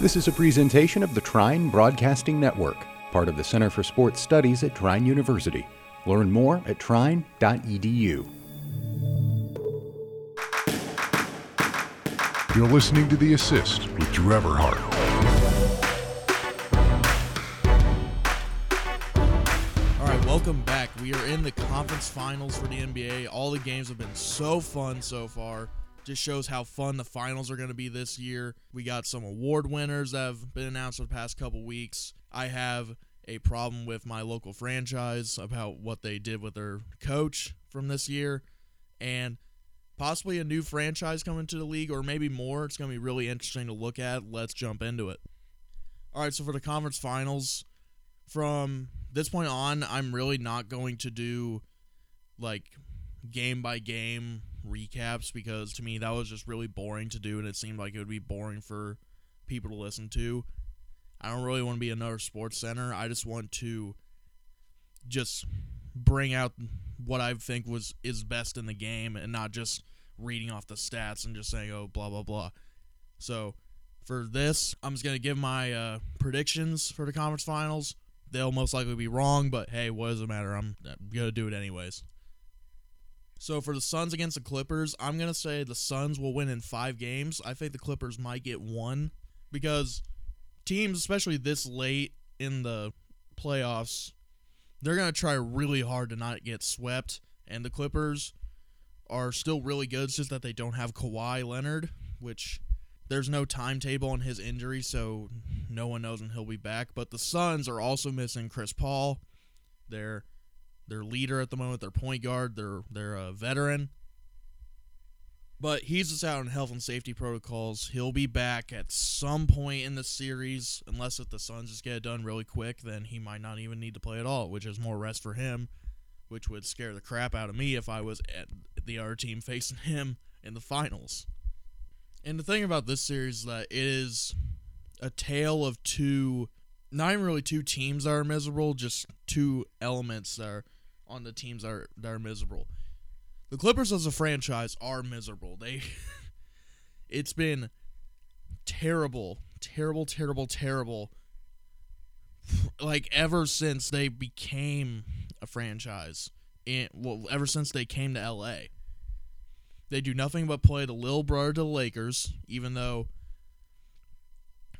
This is a presentation of the Trine Broadcasting Network, part of the Center for Sports Studies at Trine University. Learn more at trine.edu. You're listening to The Assist with Drew Everhart. All right, welcome back. We are in the conference finals for the NBA. All the games have been so fun so far. Just shows how fun the finals are going to be this year. We got some award winners that have been announced for the past couple weeks. I have a problem with my local franchise about what they did with their coach from this year and possibly a new franchise coming to the league or maybe more. It's going to be really interesting to look at. Let's jump into it. All right, so for the conference finals, from this point on, I'm really not going to do like game by game recaps because to me that was just really boring to do and it seemed like it would be boring for people to listen to. I don't really want to be another sports center. I just want to just bring out what I think was is best in the game and not just reading off the stats and just saying oh blah blah blah. So for this, I'm just gonna give my uh, predictions for the conference finals. They'll most likely be wrong, but hey, what does it matter? I'm, I'm gonna do it anyways. So for the Suns against the Clippers, I'm gonna say the Suns will win in five games. I think the Clippers might get one because teams, especially this late in the playoffs, they're gonna try really hard to not get swept. And the Clippers are still really good. It's just that they don't have Kawhi Leonard, which there's no timetable on his injury, so no one knows when he'll be back. But the Suns are also missing Chris Paul. They're their leader at the moment, their point guard, their their uh, veteran. But he's just out on health and safety protocols. He'll be back at some point in the series, unless if the Suns just get it done really quick, then he might not even need to play at all, which is more rest for him, which would scare the crap out of me if I was at the other team facing him in the finals. And the thing about this series is that it is a tale of two, not even really two teams that are miserable, just two elements that are on the teams that are, that are miserable. The Clippers as a franchise are miserable. They it's been terrible, terrible, terrible, terrible like ever since they became a franchise. And well, ever since they came to LA. They do nothing but play the little brother to the Lakers, even though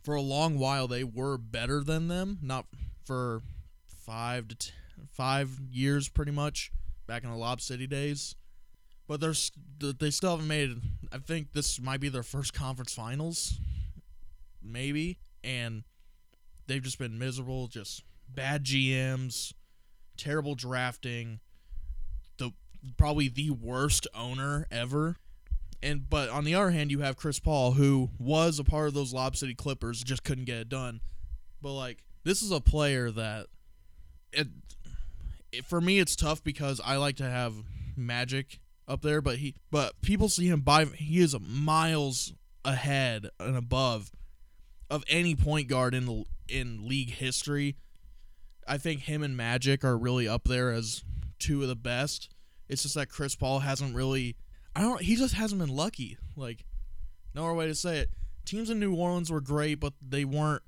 for a long while they were better than them, not for 5 to 5 years pretty much back in the Lob City days but they're they still haven't made. I think this might be their first conference finals, maybe, and they've just been miserable. Just bad GMs, terrible drafting, the probably the worst owner ever. And but on the other hand, you have Chris Paul, who was a part of those Lob City Clippers, just couldn't get it done. But like this is a player that, it, it for me, it's tough because I like to have Magic up there, but he but people see him by he is miles ahead and above of any point guard in the in league history. I think him and Magic are really up there as two of the best. It's just that Chris Paul hasn't really I don't he just hasn't been lucky. Like no other way to say it. Teams in New Orleans were great, but they weren't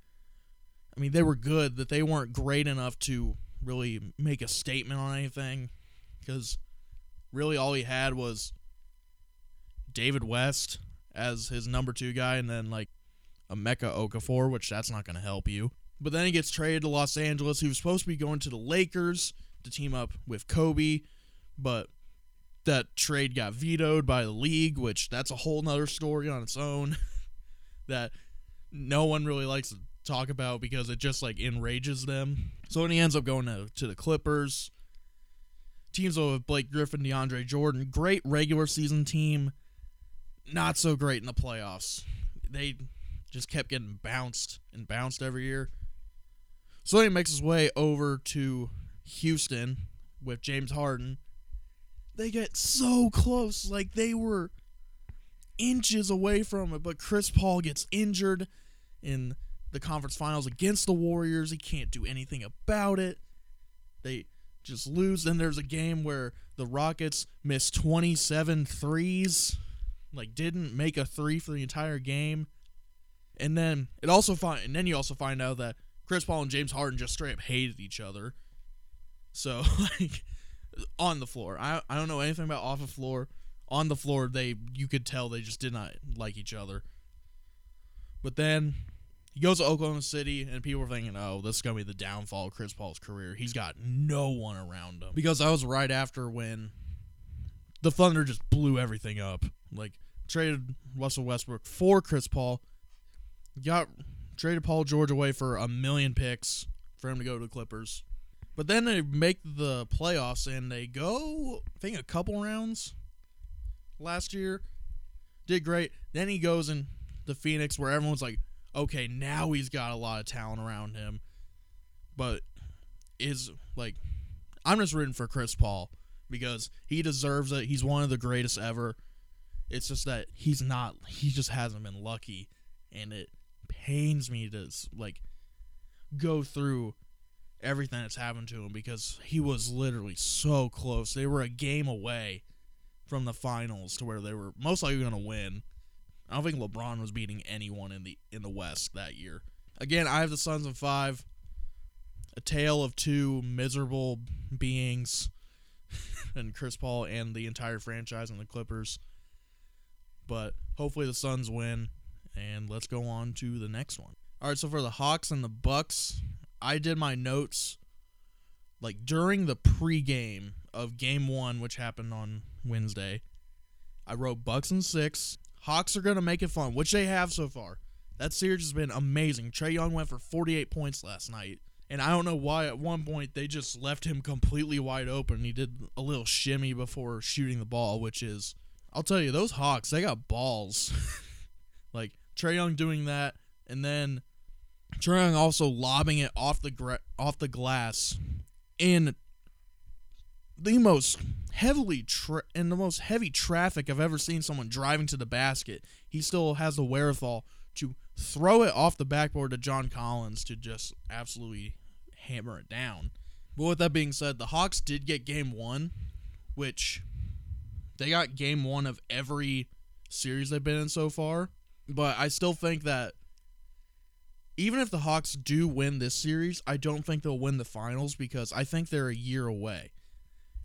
I mean, they were good, that they weren't great enough to really make a statement on anything cuz really all he had was David West as his number two guy, and then like Emeka Okafor, which that's not going to help you. But then he gets traded to Los Angeles. Was supposed to be going to the Lakers to team up with Kobe, but that trade got vetoed by the league, which that's a whole nother story on its own that no one really likes talk about because it just like enrages them. So then he ends up going to, to the Clippers teams with Blake Griffin, DeAndre Jordan, great regular season team, not so great in the playoffs. They just kept getting bounced and bounced every year. So he makes his way over to Houston with James Harden. They get so close, like they were inches away from it, but Chris Paul gets injured in the conference finals against the Warriors. He can't do anything about it. They just lose. Then there's a game where the Rockets missed 27 threes, like didn't make a three for the entire game. And then it also find and then you also find out that Chris Paul and James Harden just straight up hated each other. So like on the floor. I I don't know anything about off the floor. On the floor they you could tell they just did not like each other. But then he goes to Oklahoma City and people are thinking, "Oh, this is going to be the downfall of Chris Paul's career. He's got no one around him." Because that was right after when the Thunder just blew everything up. Like traded Russell Westbrook for Chris Paul, got traded Paul George away for a million picks for him to go to the Clippers. But then they make the playoffs and they go, I think, a couple rounds last year. Did great. Then he goes in the Phoenix where everyone's like, okay, now he's got a lot of talent around him. But is like, I'm just rooting for Chris Paul because he deserves it. He's one of the greatest ever. It's just that he's not. He just hasn't been lucky, and it pains me to like go through everything that's happened to him because he was literally so close. They were a game away from the finals to where they were most likely going to win. I don't think LeBron was beating anyone in the in the West that year. Again, I have the Suns in five. A tale of two miserable beings, and Chris Paul and the entire franchise and the Clippers. But hopefully the Suns win, and let's go on to the next one. All right, so for the Hawks and the Bucks, I did my notes like during the pregame of Game One, which happened on Wednesday. I wrote Bucks and six. Hawks are gonna make it fun, which they have so far. That series has been amazing. Trae Young went for 48 points last night. And I don't know why at one point they just left him completely wide open. He did a little shimmy before shooting the ball, which is, I'll tell you, those Hawks, they got balls. like Trae Young doing that, and then Trae Young also lobbing it off the gra- off the glass in the most heavily tra- in the most heavy traffic I've ever seen someone driving to the basket. He still has the wherewithal to throw it off the backboard to John Collins to just absolutely hammer it down. But with that being said, the Hawks did get game one, which they got game one of every series they've been in so far. But I still think that even if the Hawks do win this series, I don't think they'll win the finals because I think they're a year away.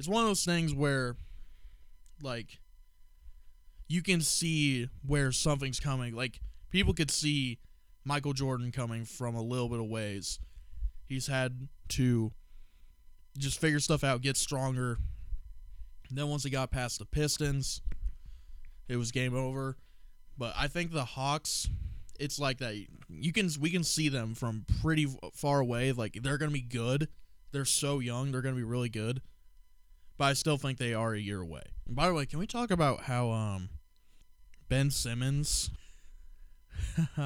It's one of those things where, like, you can see where something's coming. Like, people could see Michael Jordan coming from a little bit of ways. He's had to just figure stuff out, get stronger. then once he got past the Pistons, it was game over. But I think the Hawks, it's like that. You can we can see them from pretty far away. Like they're gonna be good. They're so young. They're gonna be really good. But I still think they are a year away. And by the way, can we talk about how um Ben Simmons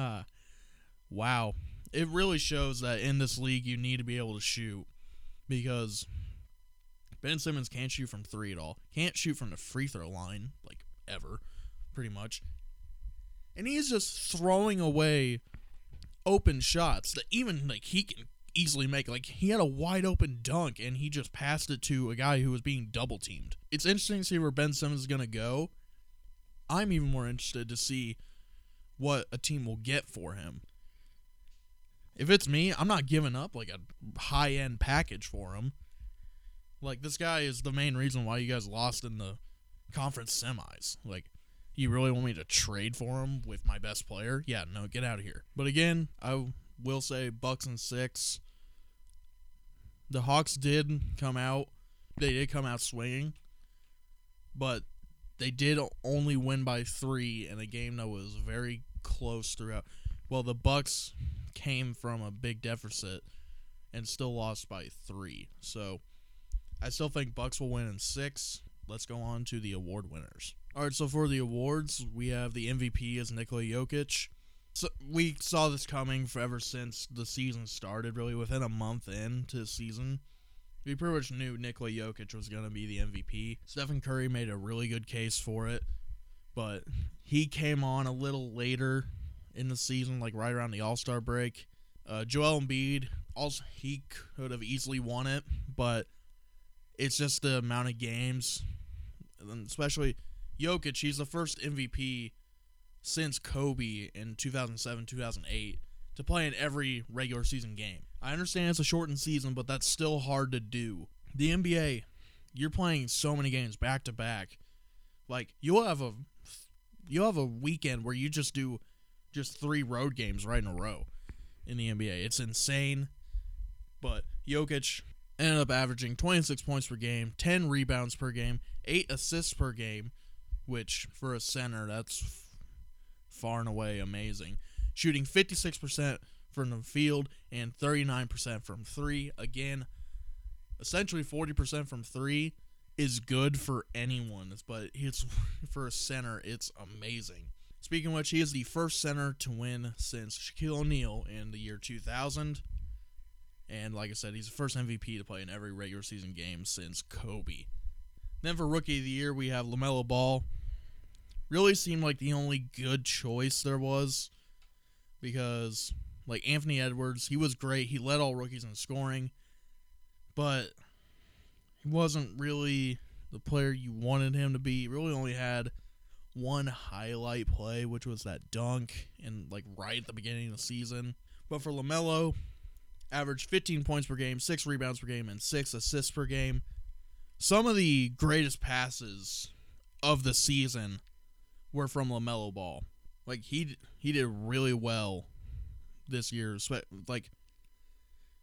wow. It really shows that in this league you need to be able to shoot because Ben Simmons can't shoot from three at all. Can't shoot from the free throw line, like ever, pretty much. And he's just throwing away open shots that even like he can easily make. Like he had a wide open dunk and he just passed it to a guy who was being double teamed. It's interesting to see where Ben Simmons is gonna go. I'm even more interested to see what a team will get for him. If it's me, I'm not giving up like a high end package for him. Like this guy is the main reason why you guys lost in the conference semis. Like you really want me to trade for him with my best player? Yeah, no, get out of here. But again, I will say Bucks and 6. The Hawks did come out. They did come out swinging. But they did only win by 3 in a game that was very close throughout. Well, the Bucks came from a big deficit and still lost by 3. So, I still think Bucks will win in 6. Let's go on to the award winners. All right, so for the awards, we have the MVP as Nikola Jokic. So we saw this coming for ever since the season started. Really, within a month into the season, we pretty much knew Nikola Jokic was going to be the MVP. Stephen Curry made a really good case for it, but he came on a little later in the season, like right around the All Star break. Uh, Joel Embiid also he could have easily won it, but it's just the amount of games, and especially Jokic. He's the first MVP since Kobe in 2007, 2008 to play in every regular season game. I understand it's a shortened season, but that's still hard to do. The NBA, you're playing so many games back to back. Like you'll have a you'll have a weekend where you just do just three road games right in a row in the NBA. It's insane. But Jokic ended up averaging 26 points per game, 10 rebounds per game, 8 assists per game, which for a center that's far and away amazing. Shooting 56% from the field and 39% from 3. Again, essentially 40% from 3 is good for anyone, but it's for a center, it's amazing. Speaking of which, he is the first center to win since Shaquille O'Neal in the year 2000. And like I said, he's the first MVP to play in every regular season game since Kobe. Then for Rookie of the Year, we have LaMelo Ball. Really seemed like the only good choice there was because, like, Anthony Edwards, he was great. He led all rookies in scoring, but he wasn't really the player you wanted him to be. He really only had one highlight play, which was that dunk and like right at the beginning of the season. But for LaMelo, averaged 15 points per game, 6 rebounds per game and 6 assists per game. Some of the greatest passes of the season were from LaMelo Ball. Like he he did really well this year. Like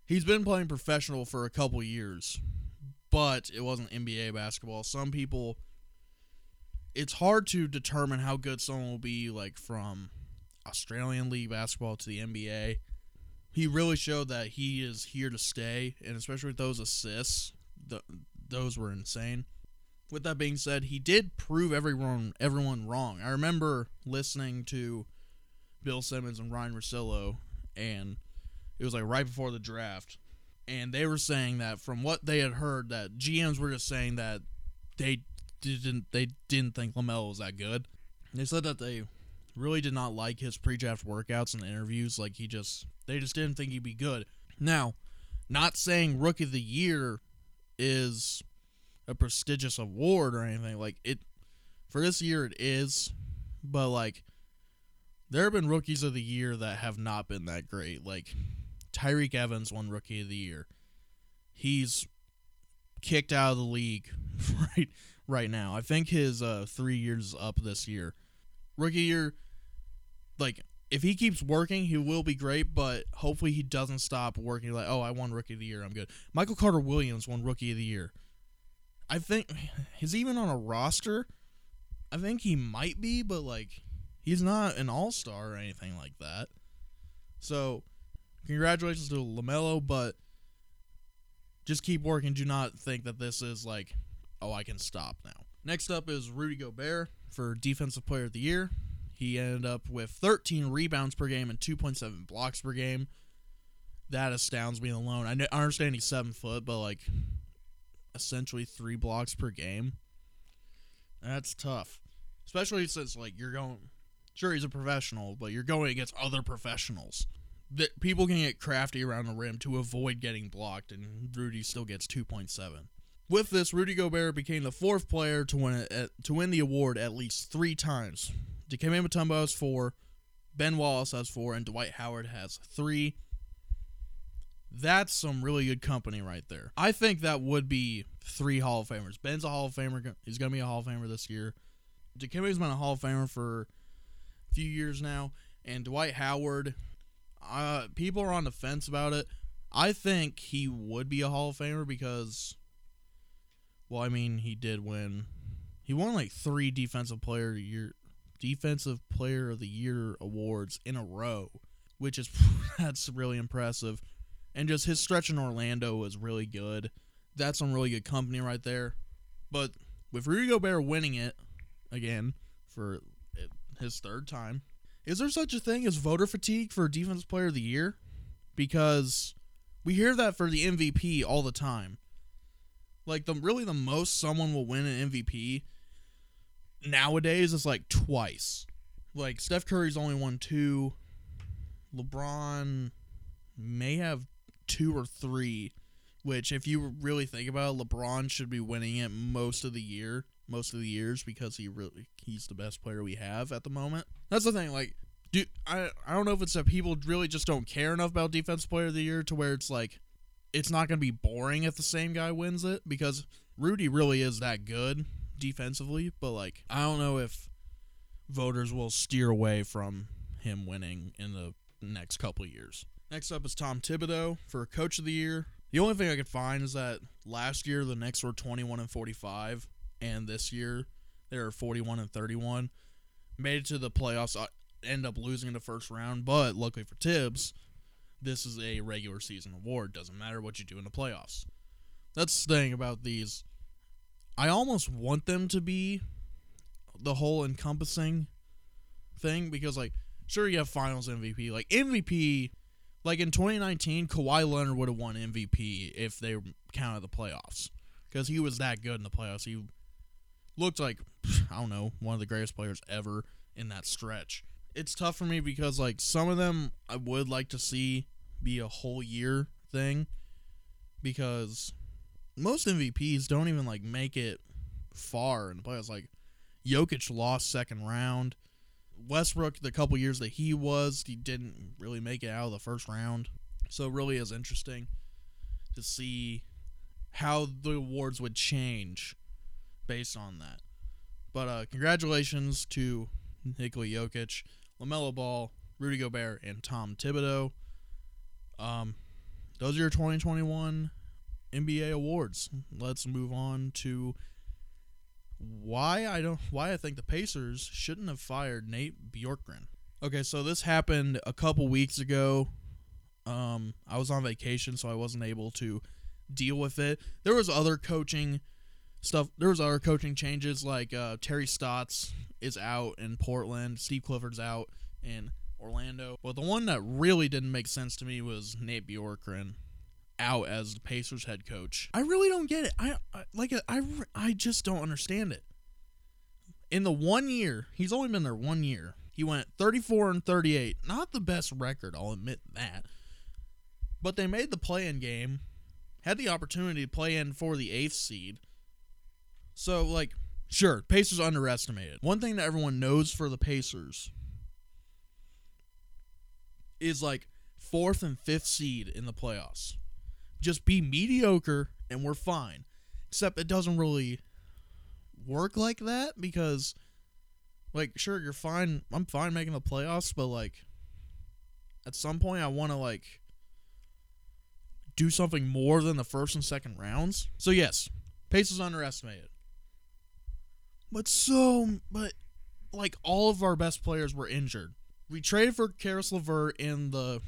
he's been playing professional for a couple years, but it wasn't NBA basketball. Some people it's hard to determine how good someone will be like from Australian league basketball to the NBA. He really showed that he is here to stay, and especially with those assists, the, those were insane. With that being said, he did prove everyone everyone wrong. I remember listening to Bill Simmons and Ryen Russillo, and it was like right before the draft, and they were saying that from what they had heard, that GMs were just saying that they didn't they didn't think Lamelo was that good. They said that they really did not like his pre-draft workouts and interviews. Like he just they just didn't think he'd be good. Now, not saying Rookie of the Year is a prestigious award or anything like it. For this year, it is, but like there have been rookies of the year that have not been that great. Like Tyreke Evans won Rookie of the Year. He's kicked out of the league right right now. I think his uh, three years up this year. Rookie year, like if he keeps working, he will be great. But hopefully, he doesn't stop working. Like, oh, I won Rookie of the Year, I'm good. Michael Carter Williams won Rookie of the Year. I think he's even on a roster. I think he might be, but like he's not an all star or anything like that. So, congratulations to Lamelo, but just keep working. Do not think that this is like oh, I can stop now. Next up is Rudy Gobert for Defensive Player of the Year. He ended up with 13 rebounds per game and 2.7 blocks per game. That astounds me alone. I, understand he's seven foot, but like essentially three blocks per game. That's tough, especially since like you're going. Sure, he's a professional, but you're going against other professionals. That people can get crafty around the rim to avoid getting blocked, and Rudy still gets 2.7. With this, Rudy Gobert became the fourth player to win it, to win the award at least three times. Dikembe Mutombo has four, Ben Wallace has four, and Dwight Howard has three. That's some really good company right there. I think that would be three Hall of Famers. Ben's a Hall of Famer. He's going to be a Hall of Famer this year. Dikembe's been a Hall of Famer for a few years now. And Dwight Howard, uh, people are on the fence about it. I think he would be a Hall of Famer because well, I mean, he did win. He won like three defensive player year, defensive player of the year awards in a row, which is that's really impressive. And just his stretch in Orlando was really good. That's some really good company right there. But with Rudy Gobert winning it again for his third time, is there such a thing as voter fatigue for defensive player of the year? Because we hear that for the MVP all the time. Like the really the most someone will win an MVP nowadays is like twice. Like Steph Curry's only won two. LeBron may have two or three, which if you really think about it, LeBron should be winning it most of the year most of the years because he really he's the best player we have at the moment. That's the thing. Like, do I I don't know if it's that people really just don't care enough about defense player of the year to where it's like it's not going to be boring if the same guy wins it because Rudy really is that good defensively, but like I don't know if voters will steer away from him winning in the next couple years. Next up is Tom Thibodeau for coach of the year. The only thing I could find is that last year the Knicks were 21 and 45 and this year they're 41 and 31. Made it to the playoffs, uh, end up losing in the first round, but luckily for Thibs, this is a regular season award. Doesn't matter what you do in the playoffs. That's the thing about these. I almost want them to be the whole encompassing thing because, like, sure, you have finals MVP. Like, MVP, like in 2019, Kawhi Leonard would have won MVP if they counted the playoffs because he was that good in the playoffs. He looked like, I don't know, one of the greatest players ever in that stretch. It's tough for me because, like, some of them I would like to see be a whole year thing because most MVPs don't even like make it far in the playoffs. Like Jokic lost second round. Westbrook, the couple years that he was, he didn't really make it out of the first round. So it really is interesting to see how the awards would change based on that. But uh, congratulations to Nikola Jokic, LaMelo Ball, Rudy Gobert, and Tom Thibodeau. Um, those are your 2021 NBA awards. Let's move on to why I don't why I think the Pacers shouldn't have fired Nate Bjorkgren. Okay, so this happened a couple weeks ago. Um, I was on vacation, so I wasn't able to deal with it. There was other coaching stuff. There was other coaching changes, like uh, Terry Stotts is out in Portland, Steve Clifford's out in Orlando. But the one that really didn't make sense to me was Nate Bjorkgren out as the Pacers head coach. I really don't get it. I, I like I I just don't understand it. In the one year, he's only been there one year. He went 34 and 38. Not the best record, I'll admit that. But they made the play-in game, had the opportunity to play in for the 8th seed. So like sure, Pacers underestimated. One thing that everyone knows for the Pacers is like fourth and fifth seed in the playoffs. Just be mediocre and we're fine. Except it doesn't really work like that because like sure you're fine I'm fine making the playoffs, but like at some point I want to like do something more than the first and second rounds. So yes, Pacers underestimated. But so but like all of our best players were injured we traded for Caris LeVert in the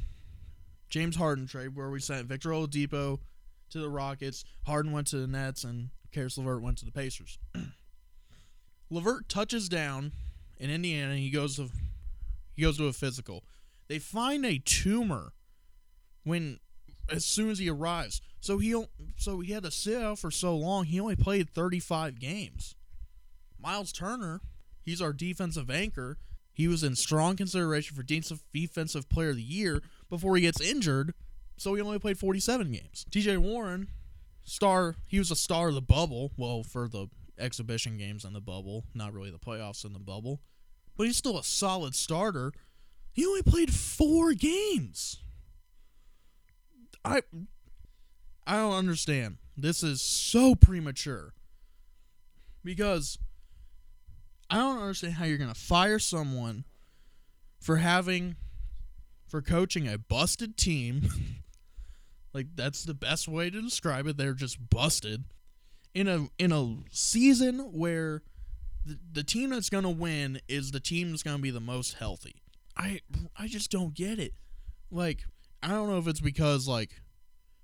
James Harden trade where we sent Victor Oladipo to the Rockets, Harden went to the Nets, and Caris LeVert went to the Pacers. LeVert touches down in Indiana. And he goes to he goes to a physical. They find a tumor when as soon as he arrives. So he so he had to sit out for so long. He only played 35 games. Miles Turner, he's our defensive anchor. He was in strong consideration for defensive player of the year before he gets injured, so he only played 47 games. TJ Warren, star, he was a star of the bubble, well, for the exhibition games in the bubble, not really the playoffs in the bubble, but he's still a solid starter. He only played 4 games. I I don't understand. This is so premature. Because I don't understand how you're going to fire someone for having for coaching a busted team. like that's the best way to describe it. They're just busted in a in a season where the, the team that's going to win is the team that's going to be the most healthy. I I just don't get it. Like I don't know if it's because like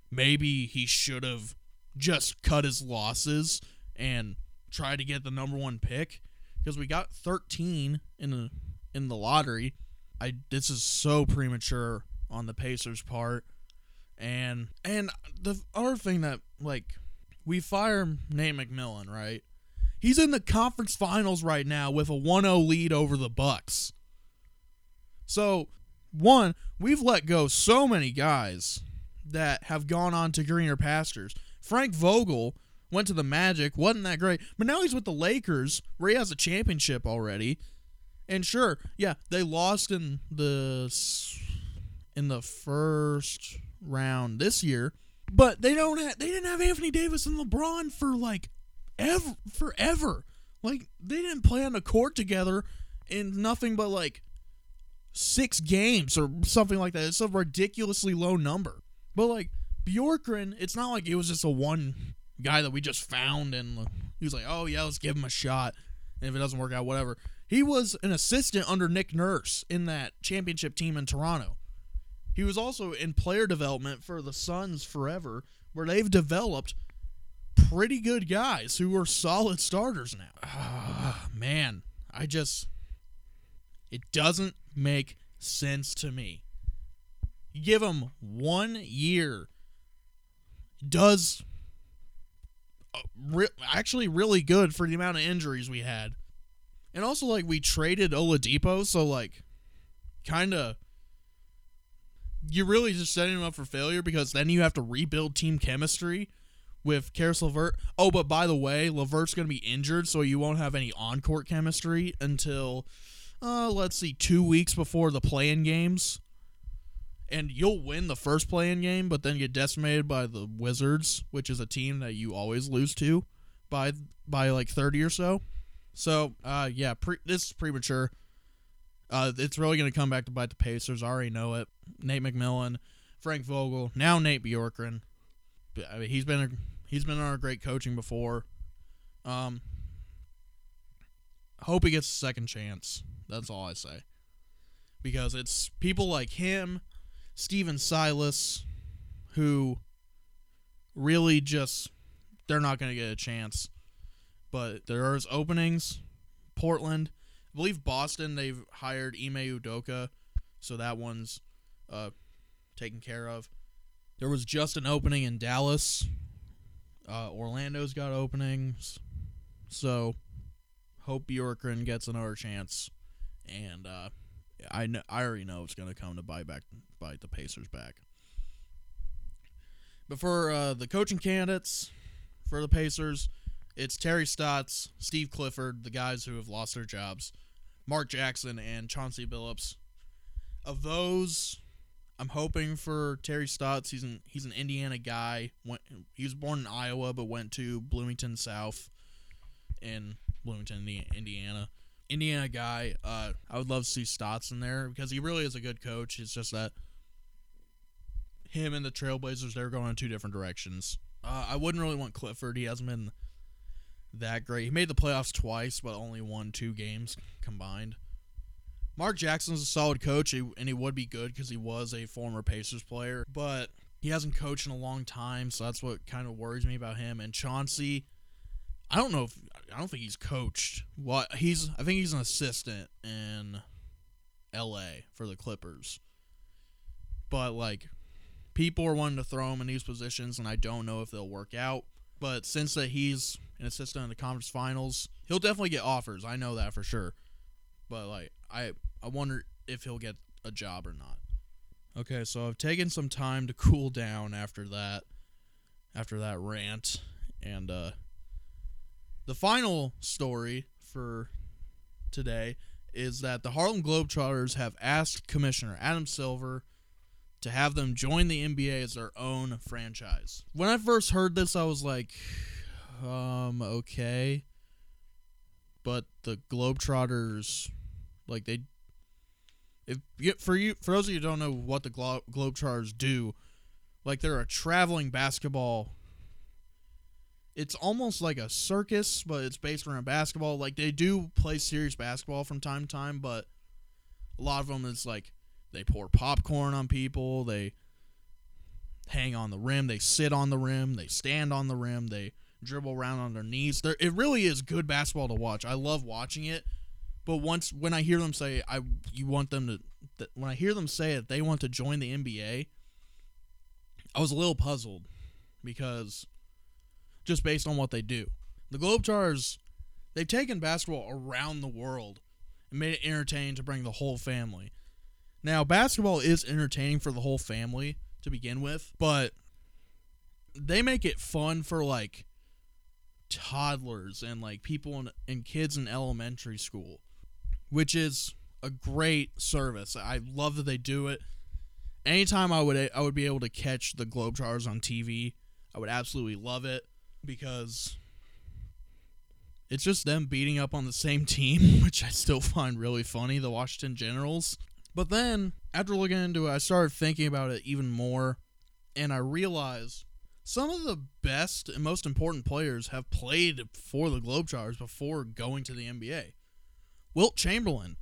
maybe he should have just cut his losses and try to get the number 1 pick because we got 13 in the in the lottery. I this is so premature on the Pacers' part, and and the other thing that like we fire Nate McMillan, right? He's in the conference finals right now with a 1-0 lead over the Bucks. So, one, we've let go so many guys that have gone on to greener pastures. Frank Vogel went to the Magic, wasn't that great. But now he's with the Lakers, where he has a championship already. And sure, yeah, they lost in the in the first round this year, but they don't have, they didn't have Anthony Davis and LeBron for like ever forever. Like they didn't play on the court together in nothing but like six games or something like that. It's a ridiculously low number. But like Bjorkgren, it's not like it was just a one guy that we just found and he was like, oh yeah, let's give him a shot. And if it doesn't work out, whatever. He was an assistant under Nick Nurse in that championship team in Toronto. He was also in player development for the Suns forever, where they've developed pretty good guys who are solid starters now. Ah, man, I just it doesn't make sense to me. You give him one year, does uh, actually really good for the amount of injuries we had, and also like we traded Oladipo, so like kind of you're really just setting him up for failure because then you have to rebuild team chemistry with Caris LeVert. Oh, but by the way, LeVert's going to be injured, so you won't have any on court chemistry until, uh, let's see, two weeks before the play in games. And you'll win the first play in game, but then get decimated by the Wizards, which is a team that you always lose to by by like 30 or so. So, uh, yeah, pre- this is premature. Uh, it's really going to come back to bite the Pacers. I already know it. Nate McMillan, Frank Vogel, now Nate Bjorkgren. I mean, he's been a, he's been on a great coaching before. Um, hope he gets a second chance. That's all I say. Because it's people like him, Stephen Silas, who really just they're not going to get a chance. But there's openings. Portland, I believe Boston. They've hired Ime Udoka, so that one's uh, taken care of. There was just an opening in Dallas. Uh, Orlando's got openings, so hope Bjorkgren gets another chance. And uh, I know, I already know it's going to come to bite back bite the Pacers back. But for uh, the coaching candidates for the Pacers, it's Terry Stotts, Steve Clifford, the guys who have lost their jobs, Mark Jackson, and Chauncey Billups. Of those, I'm hoping for Terry Stotts. He's an he's an Indiana guy. Went, he was born in Iowa, but went to Bloomington South in Bloomington, Indiana. Indiana guy. Uh, I would love to see Stotts in there because he really is a good coach. It's just that him and the Trailblazers they're going in two different directions. Uh, I wouldn't really want Clifford. He hasn't been that great. He made the playoffs twice, but only won two games combined. Mark Jackson's a solid coach, and he would be good because he was a former Pacers player, but he hasn't coached in a long time, so that's what kind of worries me about him. And Chauncey, I don't know if I don't think he's coached. What he's, I think he's an assistant in L.A. for the Clippers, but like people are wanting to throw him in these positions, and I don't know if they'll work out. But since that he's an assistant in the conference finals, he'll definitely get offers. I know that for sure. But like I I wonder if he'll get a job or not. Okay, so I've taken some time to cool down after that after that rant and uh the final story for today is that the Harlem Globetrotters have asked Commissioner Adam Silver to have them join the NBA as their own franchise. When I first heard this, I was like, um, okay. But the Globetrotters, like they, if for you for those of you who don't know what the Glo- Globetrotters do, like they're a traveling basketball. It's almost like a circus, but it's based around basketball. Like they do play serious basketball from time to time, but a lot of them is like they pour popcorn on people. They hang on the rim. They sit on the rim. They stand on the rim. They dribble around on their knees. It really is good basketball to watch. I love watching it. But once when I hear them say I you want them to th- when I hear them say it they want to join the NBA, I was a little puzzled because just based on what they do. The Globetrotters they've taken basketball around the world and made it entertaining to bring the whole family. Now, basketball is entertaining for the whole family to begin with, but they make it fun for like toddlers and like people in, and kids in elementary school, which is a great service. I love that they do it. Anytime I would I would be able to catch the Globetrotters on TV, I would absolutely love it because it's just them beating up on the same team, which I still find really funny, the Washington Generals. But then, after looking into it, I started thinking about it even more, and I realized some of the best and most important players have played for the Globetrotters before going to the NBA. Wilt Chamberlain,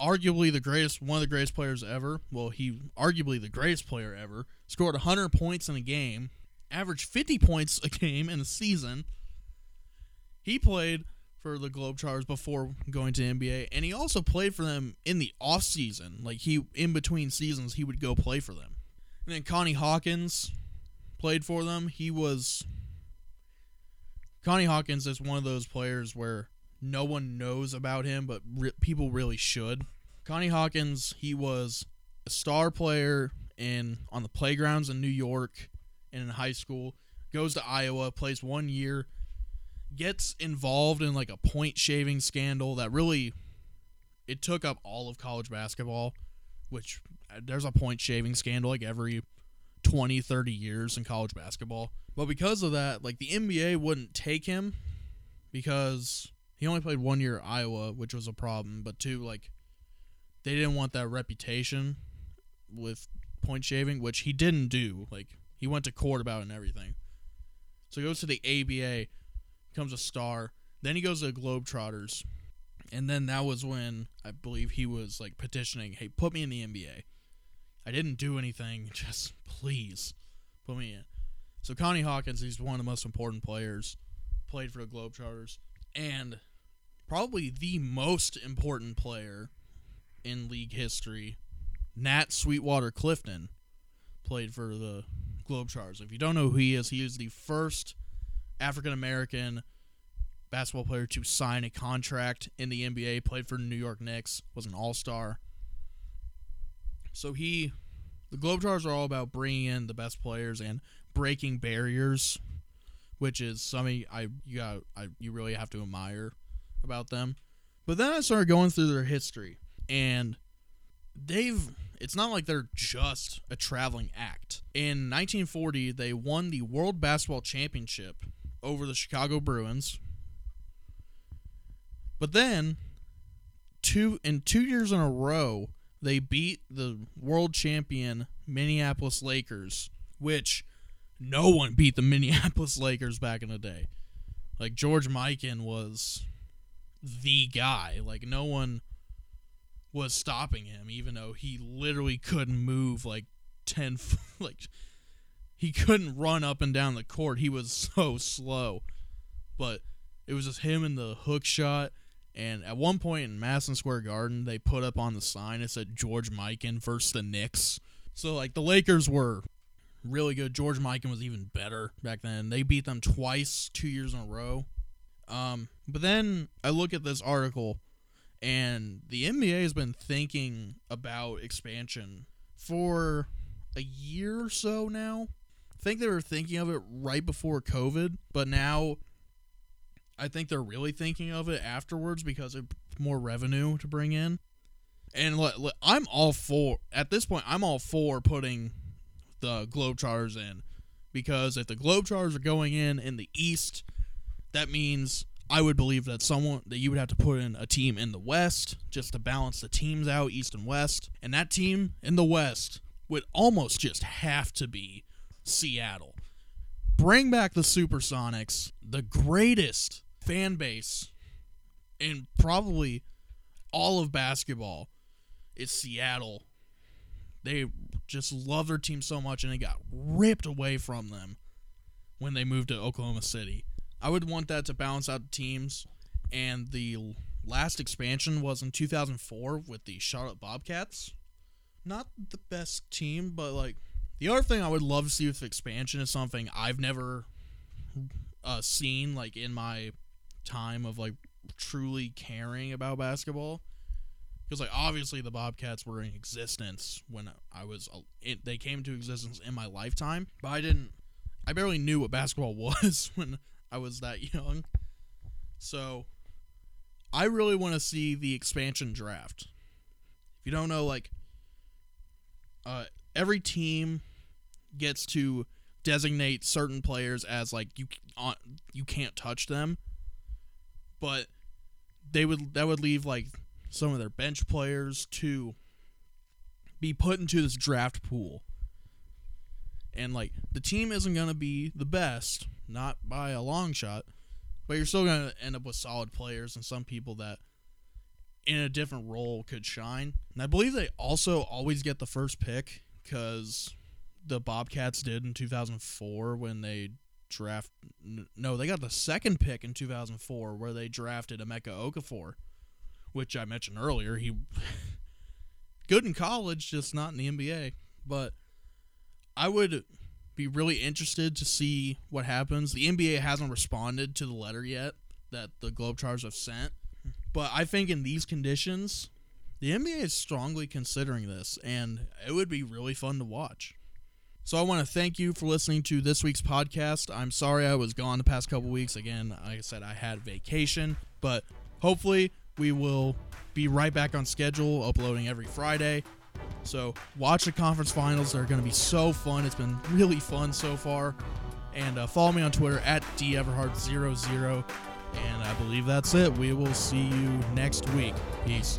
arguably the greatest, one of the greatest players ever. Well, he arguably the greatest player ever. Scored 100 points in a game, averaged 50 points a game in a season. He played for the Globetrotters before going to NBA, and he also played for them in the off season. Like he, in between seasons, he would go play for them. And then Connie Hawkins played for them. He was Connie Hawkins is one of those players where no one knows about him, but re- people really should. Connie Hawkins, he was a star player in on the playgrounds in New York and in high school. Goes to Iowa, plays one year, gets involved in like a point shaving scandal that really it took up all of college basketball, which uh, there's a point shaving scandal like every 20, 30 years in college basketball. But because of that, like the NBA wouldn't take him because he only played one year at Iowa, which was a problem. But two, like they didn't want that reputation with point shaving, which he didn't do. Like he went to court about it and everything. So he goes to the ABA, becomes a star. Then he goes to Globetrotters. And then that was when I believe he was like petitioning, hey, put me in the NBA. I didn't do anything, just please put me in. So Connie Hawkins, he's one of the most important players, played for the Globetrotters, and probably the most important player in league history, Nat Sweetwater Clifton, played for the Globetrotters. If you don't know who he is, he is the first African American basketball player to sign a contract in the NBA, played for New York Knicks, was an all star. So he, the Globetrotters are all about bringing in the best players and breaking barriers, which is something I you got I you really have to admire about them. But then I started going through their history, and they've it's not like they're just a traveling act. In 1940, they won the World Basketball Championship over the Chicago Bruins. But then two in 2 years in a row, they beat the world champion Minneapolis Lakers, which no one beat the Minneapolis Lakers back in the day. Like George Mikan was the guy. Like no one was stopping him, even though he literally couldn't move like ten, like he couldn't run up and down the court. He was so slow, but it was just him and the hook shot. And at one point in Madison Square Garden, they put up on the sign it said George Mikan versus the Knicks. So like the Lakers were really good. George Mikan was even better back then. They beat them twice, two years in a row. Um, but then I look at this article, and the NBA has been thinking about expansion for a year or so now. Think they were thinking of it right before COVID, but now I think they're really thinking of it afterwards because of more revenue to bring in. And look, look, I'm all for at this point. I'm all for putting the Globetrotters in because if the Globetrotters are going in in the East, that means I would believe that someone that you would have to put in a team in the West just to balance the teams out, East and West, and that team in the West would almost just have to be Seattle. Bring back the Supersonics, the greatest fan base in probably all of basketball is Seattle. They just love their team so much and it got ripped away from them when they moved to Oklahoma City. I would want that to balance out the teams. And the last expansion was in 2004 with the Charlotte Bobcats. Not the best team, but like the other thing I would love to see with expansion is something I've never uh, seen like in my time of like truly caring about basketball. Because like obviously the Bobcats were in existence when I was it, they came to existence in my lifetime, but I didn't I barely knew what basketball was when I was that young. So I really want to see the expansion draft. If you don't know, like, uh, every team gets to designate certain players as like you uh, you can't touch them, but they would that would leave like some of their bench players to be put into this draft pool. And like the team isn't going to be the best, not by a long shot, but you're still going to end up with solid players and some people that in a different role could shine. And I believe they also always get the first pick cuz the Bobcats did in 2004 when they draft no, they got the second pick in 2004 where they drafted Emeka Okafor, which I mentioned earlier. He good in college, just not in the NBA. But I would be really interested to see what happens. The NBA hasn't responded to the letter yet that the Globetrotters have sent. But I think in these conditions, the NBA is strongly considering this, and it would be really fun to watch. So I want to thank you for listening to this week's podcast. I'm sorry I was gone the past couple weeks. Again, like I said, I had vacation, but hopefully we will be right back on schedule, uploading every Friday. So watch the conference finals. They're going to be so fun. It's been really fun so far. And uh, follow me on Twitter at deverhard00. And I believe that's it. We will see you next week. Peace.